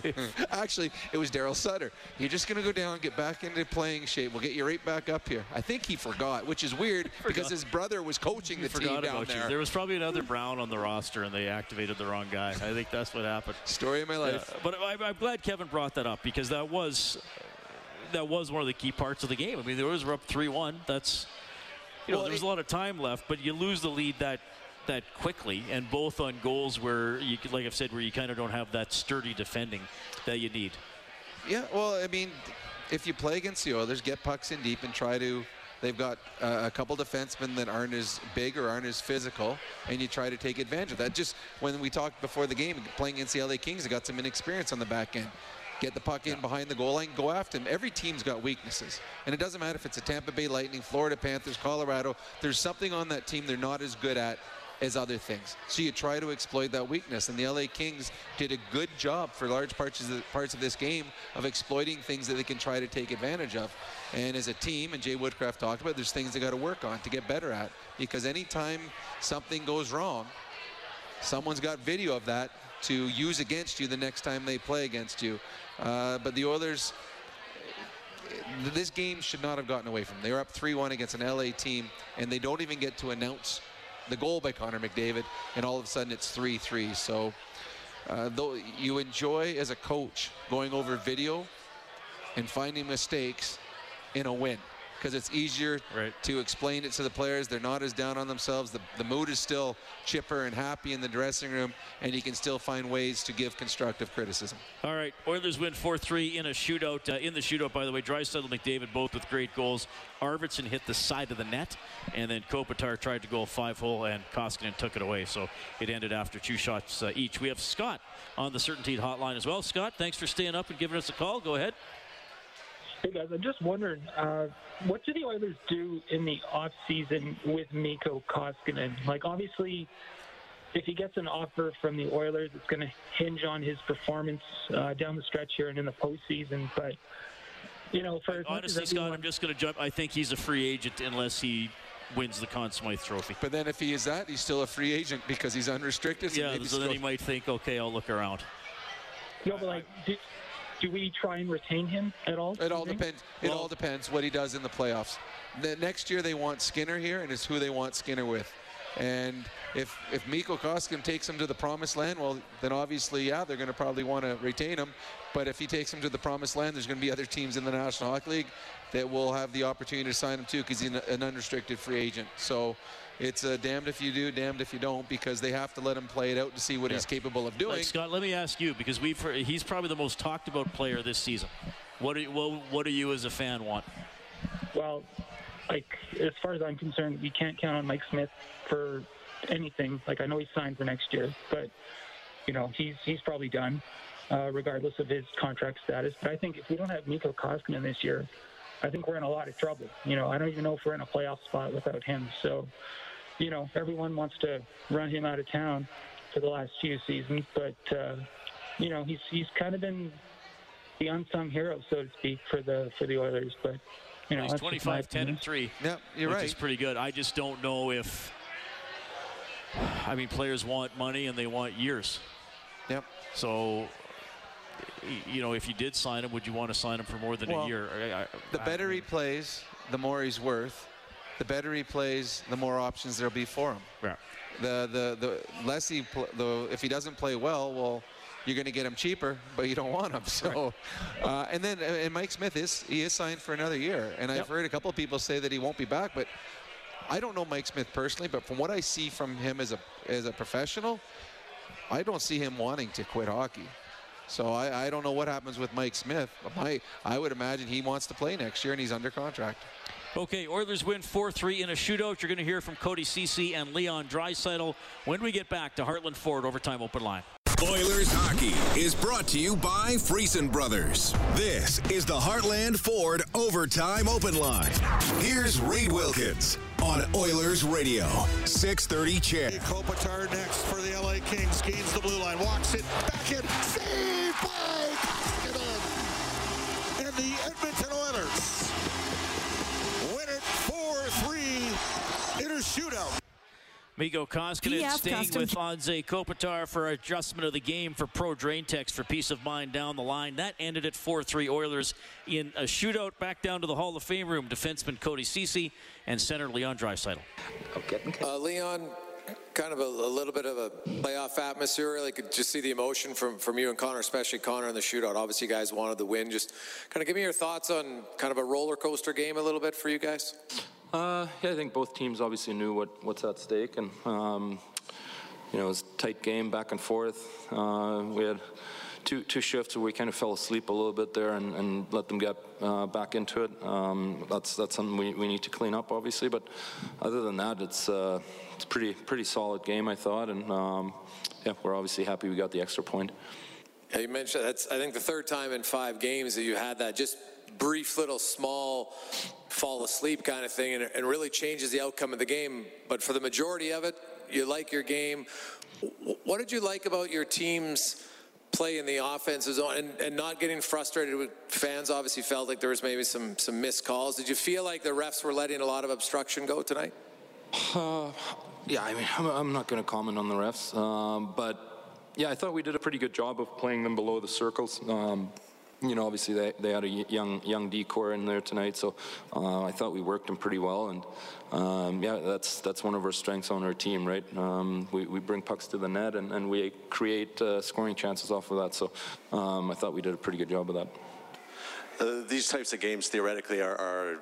Actually, it was Daryl Sutter. You're just going to go down, get back into playing shape. We'll get you right back up here. I think he forgot, which is weird because his brother was coaching the team down there. you. There was probably another Brown on the roster, and they activated the wrong guy. I think that's what happened. Story of my life. Yeah, but I, I'm glad Kevin brought that up because that was that was one of the key parts of the game. I mean, the Oilers were up three-one. That's you know, Well, there was a lot of time left, but you lose the lead that that quickly, and both on goals where you, like I've said, where you kind of don't have that sturdy defending that you need. Yeah, well, I mean, if you play against the Oilers, get pucks in deep and try to. They've got uh, a couple defensemen that aren't as big or aren't as physical, and you try to take advantage of that. Just when we talked before the game, playing against the LA Kings, they got some inexperience on the back end. Get the puck in behind the goal line, go after them. Every team's got weaknesses, and it doesn't matter if it's a Tampa Bay Lightning, Florida Panthers, Colorado. There's something on that team they're not as good at as other things. So you try to exploit that weakness. And the LA Kings did a good job for large parts of, the, parts of this game of exploiting things that they can try to take advantage of. And as a team, and Jay Woodcroft talked about, there's things they got to work on to get better at. Because anytime something goes wrong, someone's got video of that to use against you the next time they play against you. Uh, but the Oilers, this game should not have gotten away from them. They were up 3-1 against an LA team, and they don't even get to announce the goal by Connor McDavid, and all of a sudden it's 3-3. So uh, though you enjoy as a coach going over video and finding mistakes in a win because it's easier to explain it to the players. They're not as down on themselves. The, the mood is still chipper and happy in the dressing room, and you can still find ways to give constructive criticism. All right, Oilers win 4-3 in a shootout. Uh, in the shootout, by the way, Draisaitl and McDavid both with great goals. Arvidsson hit the side of the net, and then Kopitar tried to go five-hole, and Koskinen took it away. So it ended after two shots uh, each. We have Scott on the CertainTeed Hotline as well. Scott, thanks for staying up and giving us a call. Go ahead. Hey guys, I'm just wondering, uh, what do the Oilers do in the off season with Mikko Koskinen? Like, obviously, if he gets an offer from the Oilers, it's going to hinge on his performance uh, down the stretch here and in the postseason. But you know, for honestly, Scott, I'm just going to jump. I think he's a free agent unless he wins the Conn Smythe Trophy. But then if he is that, he's still a free agent because he's unrestricted. So yeah, maybe so then he might think, okay, I'll look around. No, but like, do, do we try and retain him at all? It all depends. It all depends what he does in the playoffs. The next year they want Skinner here, and it's who they want Skinner with. And if if Mikko Koskinen takes him to the promised land, well, then obviously, yeah, they're going to probably want to retain him. But if he takes him to the promised land, there's going to be other teams in the National Hockey League that will have the opportunity to sign him too, because he's an unrestricted free agent. So it's uh, damned if you do, damned if you don't, because they have to let him play it out to see what Yeah. he's capable of doing. Like, Scott, let me ask you because we've heard- he's probably the most talked about player this season. What do you, what, what do you as a fan want? Well, like as far as I'm concerned, we can't count on Mike Smith for anything. Like I know he's signed for next year, but you know he's he's probably done, uh, regardless of his contract status. But I think if we don't have Mikko Koskinen this year, I think we're in a lot of trouble. You know, I don't even know if we're in a playoff spot without him. So, you know, everyone wants to run him out of town for the last few seasons, but uh, you know he's he's kind of been the unsung hero, so to speak, for the for the Oilers. But you know, he's that's just my 25, 10, and 3. Yep, you're which right. is pretty good. I just don't know if. I mean, players want money and they want years. Yep. So, you know, if you did sign him, would you want to sign him for more than Well, a year? I- I- The I better mean, he plays, the more he's worth. The better he plays, the more options there'll be for him. Yeah. The the the less he pl- the if he doesn't play well, well, you're going to get him cheaper, but you don't want him. So, uh, and then and Mike Smith is he is signed for another year, and I've Yep. heard a couple of people say that he won't be back, but I don't know Mike Smith personally, but from what I see from him as a as a professional, I don't see him wanting to quit hockey. So I, I don't know what happens with Mike Smith. But my, I would imagine he wants to play next year, and he's under contract. Okay, Oilers win 4-3 in a shootout. You're going to hear from Cody Ceci and Leon Draisaitl when we get back to Heartland Ford Overtime Open Line. Oilers hockey is brought to you by Friesen Brothers. This is the Heartland Ford Overtime Open Line. Here's Reid Wilkins on Oilers Radio, 630 CHED. Kopitar next for the LA Kings. Gains the blue line. Walks it back in. Save by Koskinen. And the Edmonton Oilers win it 4-3 in a shootout. Mikko Koskinen PF staying Custom- with Anze Kopitar for adjustment of the game for Pro Drain Text for peace of mind down the line. That ended at 4-3 Oilers in a shootout back down to the Hall of Fame room. Defenseman Cody Ceci and center Leon Draisaitl. Uh, Leon, kind of a, a little bit of a playoff atmosphere. Really could just see the emotion from, from you and Connor, especially Connor in the shootout. Obviously, you guys wanted the win. Just kind of give me your thoughts on kind of a roller coaster game a little bit for you guys. Uh, yeah, I think both teams obviously knew what, what's at stake, and um, you know it was a tight game back and forth. Uh, we had two two shifts where we kind of fell asleep a little bit there and, and let them get uh, back into it. Um, that's that's something we, we need to clean up, obviously. But other than that, it's uh, it's pretty pretty solid game, I thought, and um, yeah, we're obviously happy we got the extra point. Yeah, you mentioned that's I think the third time in five games that you had that just brief little small fall asleep kind of thing, and and really changes the outcome of the game. But for the majority of it, you like your game. What did you like about your team's play in the offensive zone and, and not getting frustrated with fans? Obviously, felt like there was maybe some some missed calls. Did you feel like the refs were letting a lot of obstruction go tonight? Uh, yeah, I mean, I'm, I'm not going to comment on the refs, um, but yeah, I thought we did a pretty good job of playing them below the circles. Um, you know, obviously they, they had a young young D corps in there tonight, so uh, I thought we worked them pretty well. And um, yeah, that's that's one of our strengths on our team, right? Um, we, we bring pucks to the net and, and we create uh, scoring chances off of that. So um, I thought we did a pretty good job of that. Uh, these types of games theoretically are, are,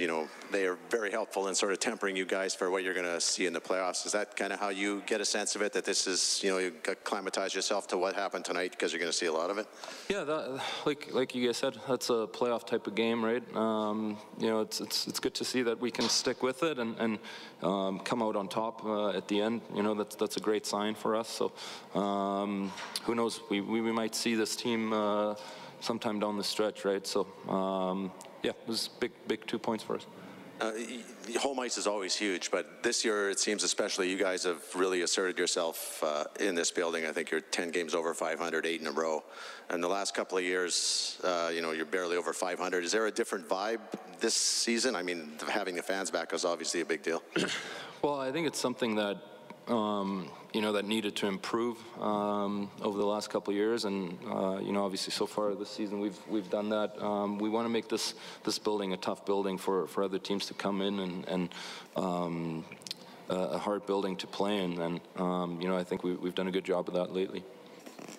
you know, they are very helpful in sort of tempering you guys for what you're going to see in the playoffs. Is that kind of how you get a sense of it? That this is, you know, you acclimatize yourself to what happened tonight because you're going to see a lot of it. Yeah, that, like like you guys said, that's a playoff type of game, right? Um, you know, it's, it's it's good to see that we can stick with it and and um, come out on top uh, at the end. You know, that's that's a great sign for us. So, um, who knows? We, we we might see this team uh, sometime down the stretch, right? So, um, yeah, it was big big two points for us. uh, home ice is always huge, but this year it seems especially you guys have really asserted yourself uh, in this building. I think you're 10 games over 500, eight in a row. And the last couple of years, uh, you know, you're barely over 500. Is there a different vibe this season? I mean, having the fans back is obviously a big deal. well, I think it's something that um, you know, that needed to improve um, over the last couple years. And, uh, you know, obviously so far this season we've, we've done that. Um, we want to make this, this building a tough building for, for other teams to come in and, and um, a hard building to play in. And, um, you know, I think we, we've done a good job of that lately.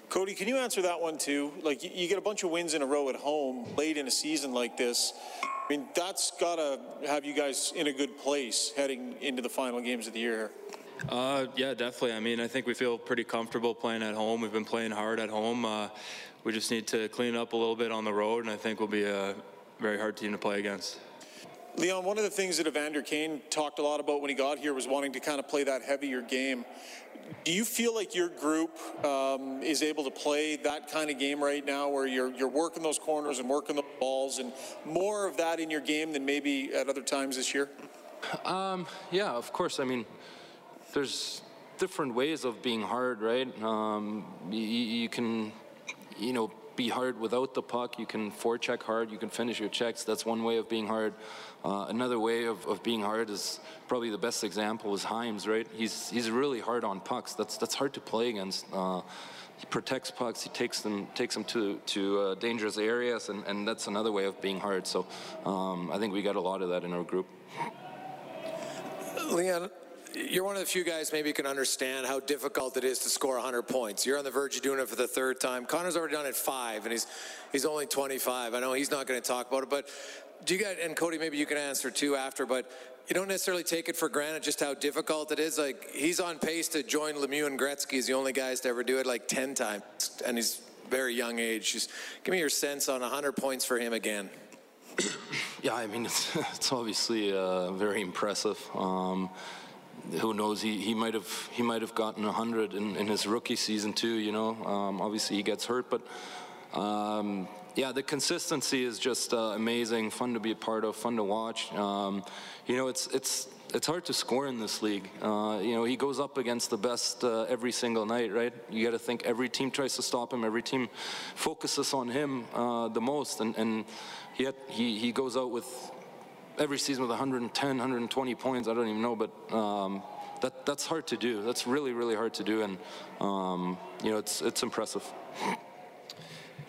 Cody, can you answer that one too? Like, you get a bunch of wins in a row at home late in a season like this. I mean, that's got to have you guys in a good place heading into the final games of the year. Uh, yeah, definitely. I mean, I think we feel pretty comfortable playing at home. We've been playing hard at home. Uh, we just need to clean up a little bit on the road, and I think we'll be a very hard team to play against. Leon, one of the things that Evander Kane talked a lot about when he got here was wanting to kind of play that heavier game. Do you feel like your group um, is able to play that kind of game right now where you're, you're working those corners and working the balls and more of that in your game than maybe at other times this year? Um, yeah, of course. I mean, there's different ways of being hard, right? Um, you, you, can, you know, be hard without the puck. You can forecheck hard. You can finish your checks. That's one way of being hard. Uh, another way of, of being hard is probably the best example is Hymes, right? He's he's really hard on pucks. That's that's hard to play against. Uh, he protects pucks. He takes them takes them to to uh, dangerous areas, and, and that's another way of being hard. So um, I think we got a lot of that in our group. Leon, you're one of the few guys maybe you can understand how difficult it is to score 100 points. You're on the verge of doing it for the third time. Connor's already done it five, and he's he's only 25. I know he's not going to talk about it, but do you guys and Cody maybe you can answer too after, but you don't necessarily take it for granted just how difficult it is. Like he's on pace to join Lemieux and Gretzky. He's the only guys to ever do it like 10 times, and he's very young age. Just give me your sense on 100 points for him again. Yeah, I mean it's, it's obviously uh, very impressive. Um, who knows? He, he might have he might have gotten 100 in, in his rookie season too. You know, um, obviously he gets hurt, but um, yeah, the consistency is just uh, amazing. Fun to be a part of. Fun to watch. Um, you know, it's it's it's hard to score in this league. Uh, you know, he goes up against the best uh, every single night, right? You got to think every team tries to stop him. Every team focuses on him uh, the most, and and yet he he goes out with every season with 110, 120 points. I don't even know, but um, that that's hard to do. That's really, really hard to do, and um, you know, it's it's impressive.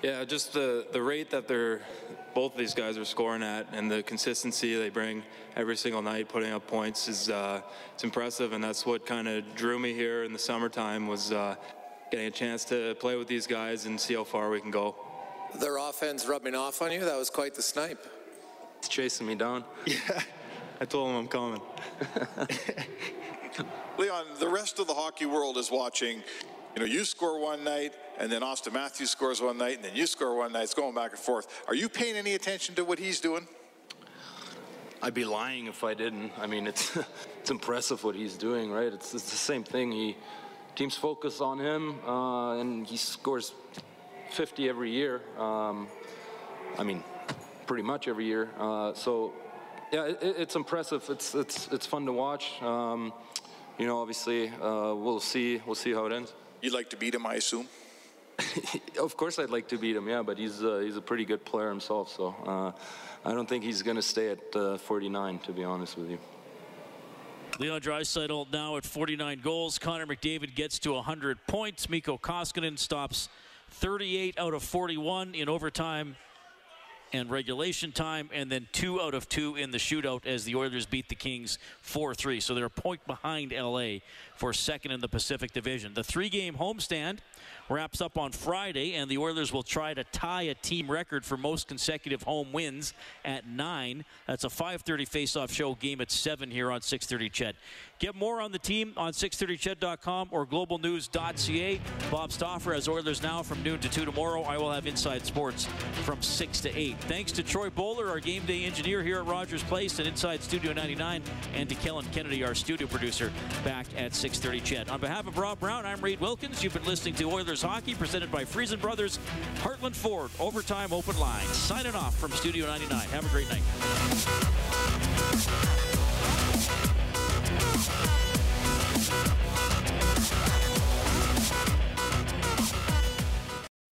Yeah, just the the rate that they're both of these guys are scoring at, and the consistency they bring every single night, putting up points is uh, it's impressive, and that's what kind of drew me here in the summertime was uh, getting a chance to play with these guys and see how far we can go. Their offense rubbing off on you. That was quite the snipe. It's chasing me down. Yeah, I told him I'm coming. Leon, the rest of the hockey world is watching. You know, you score one night, and then Auston Matthews scores one night, and then you score one night. It's going back and forth. Are you paying any attention to what he's doing? I'd be lying if I didn't. I mean, it's it's impressive what he's doing, right? It's, it's the same thing. He teams focus on him, uh, and he scores 50 every year. Um, I mean, pretty much every year. Uh, so, yeah, it, it's impressive. It's it's it's fun to watch. Um, you know, obviously, uh, we'll see we'll see how it ends. You'd like to beat him, I assume. of course, I'd like to beat him. Yeah, but he's uh, he's a pretty good player himself. So, uh, I don't think he's going to stay at uh, 49. To be honest with you. Leon Draisaitl now at 49 goals. Connor McDavid gets to 100 points. Mikko Koskinen stops 38 out of 41 in overtime and regulation time, and then two out of two in the shootout as the Oilers beat the Kings 4 3. So they're a point behind LA for second in the Pacific Division. The three game homestand wraps up on Friday, and the Oilers will try to tie a team record for most consecutive home wins at nine. That's a 5:30 face-off show game at seven here on 6:30 CHED. Get more on the team on 630ched.com or globalnews.ca. Bob Stauffer has Oilers now from noon to 2 tomorrow. I will have Inside Sports from 6 to 8. Thanks to Troy Bowler, our game day engineer here at Rogers Place and Inside Studio 99, and to Kellen Kennedy, our studio producer, back at 630 CHED. On behalf of Rob Brown, I'm Reid Wilkins. You've been listening to Oilers Hockey presented by Friesen Brothers, Heartland Ford, Overtime Open Line. Signing off from Studio 99. Have a great night.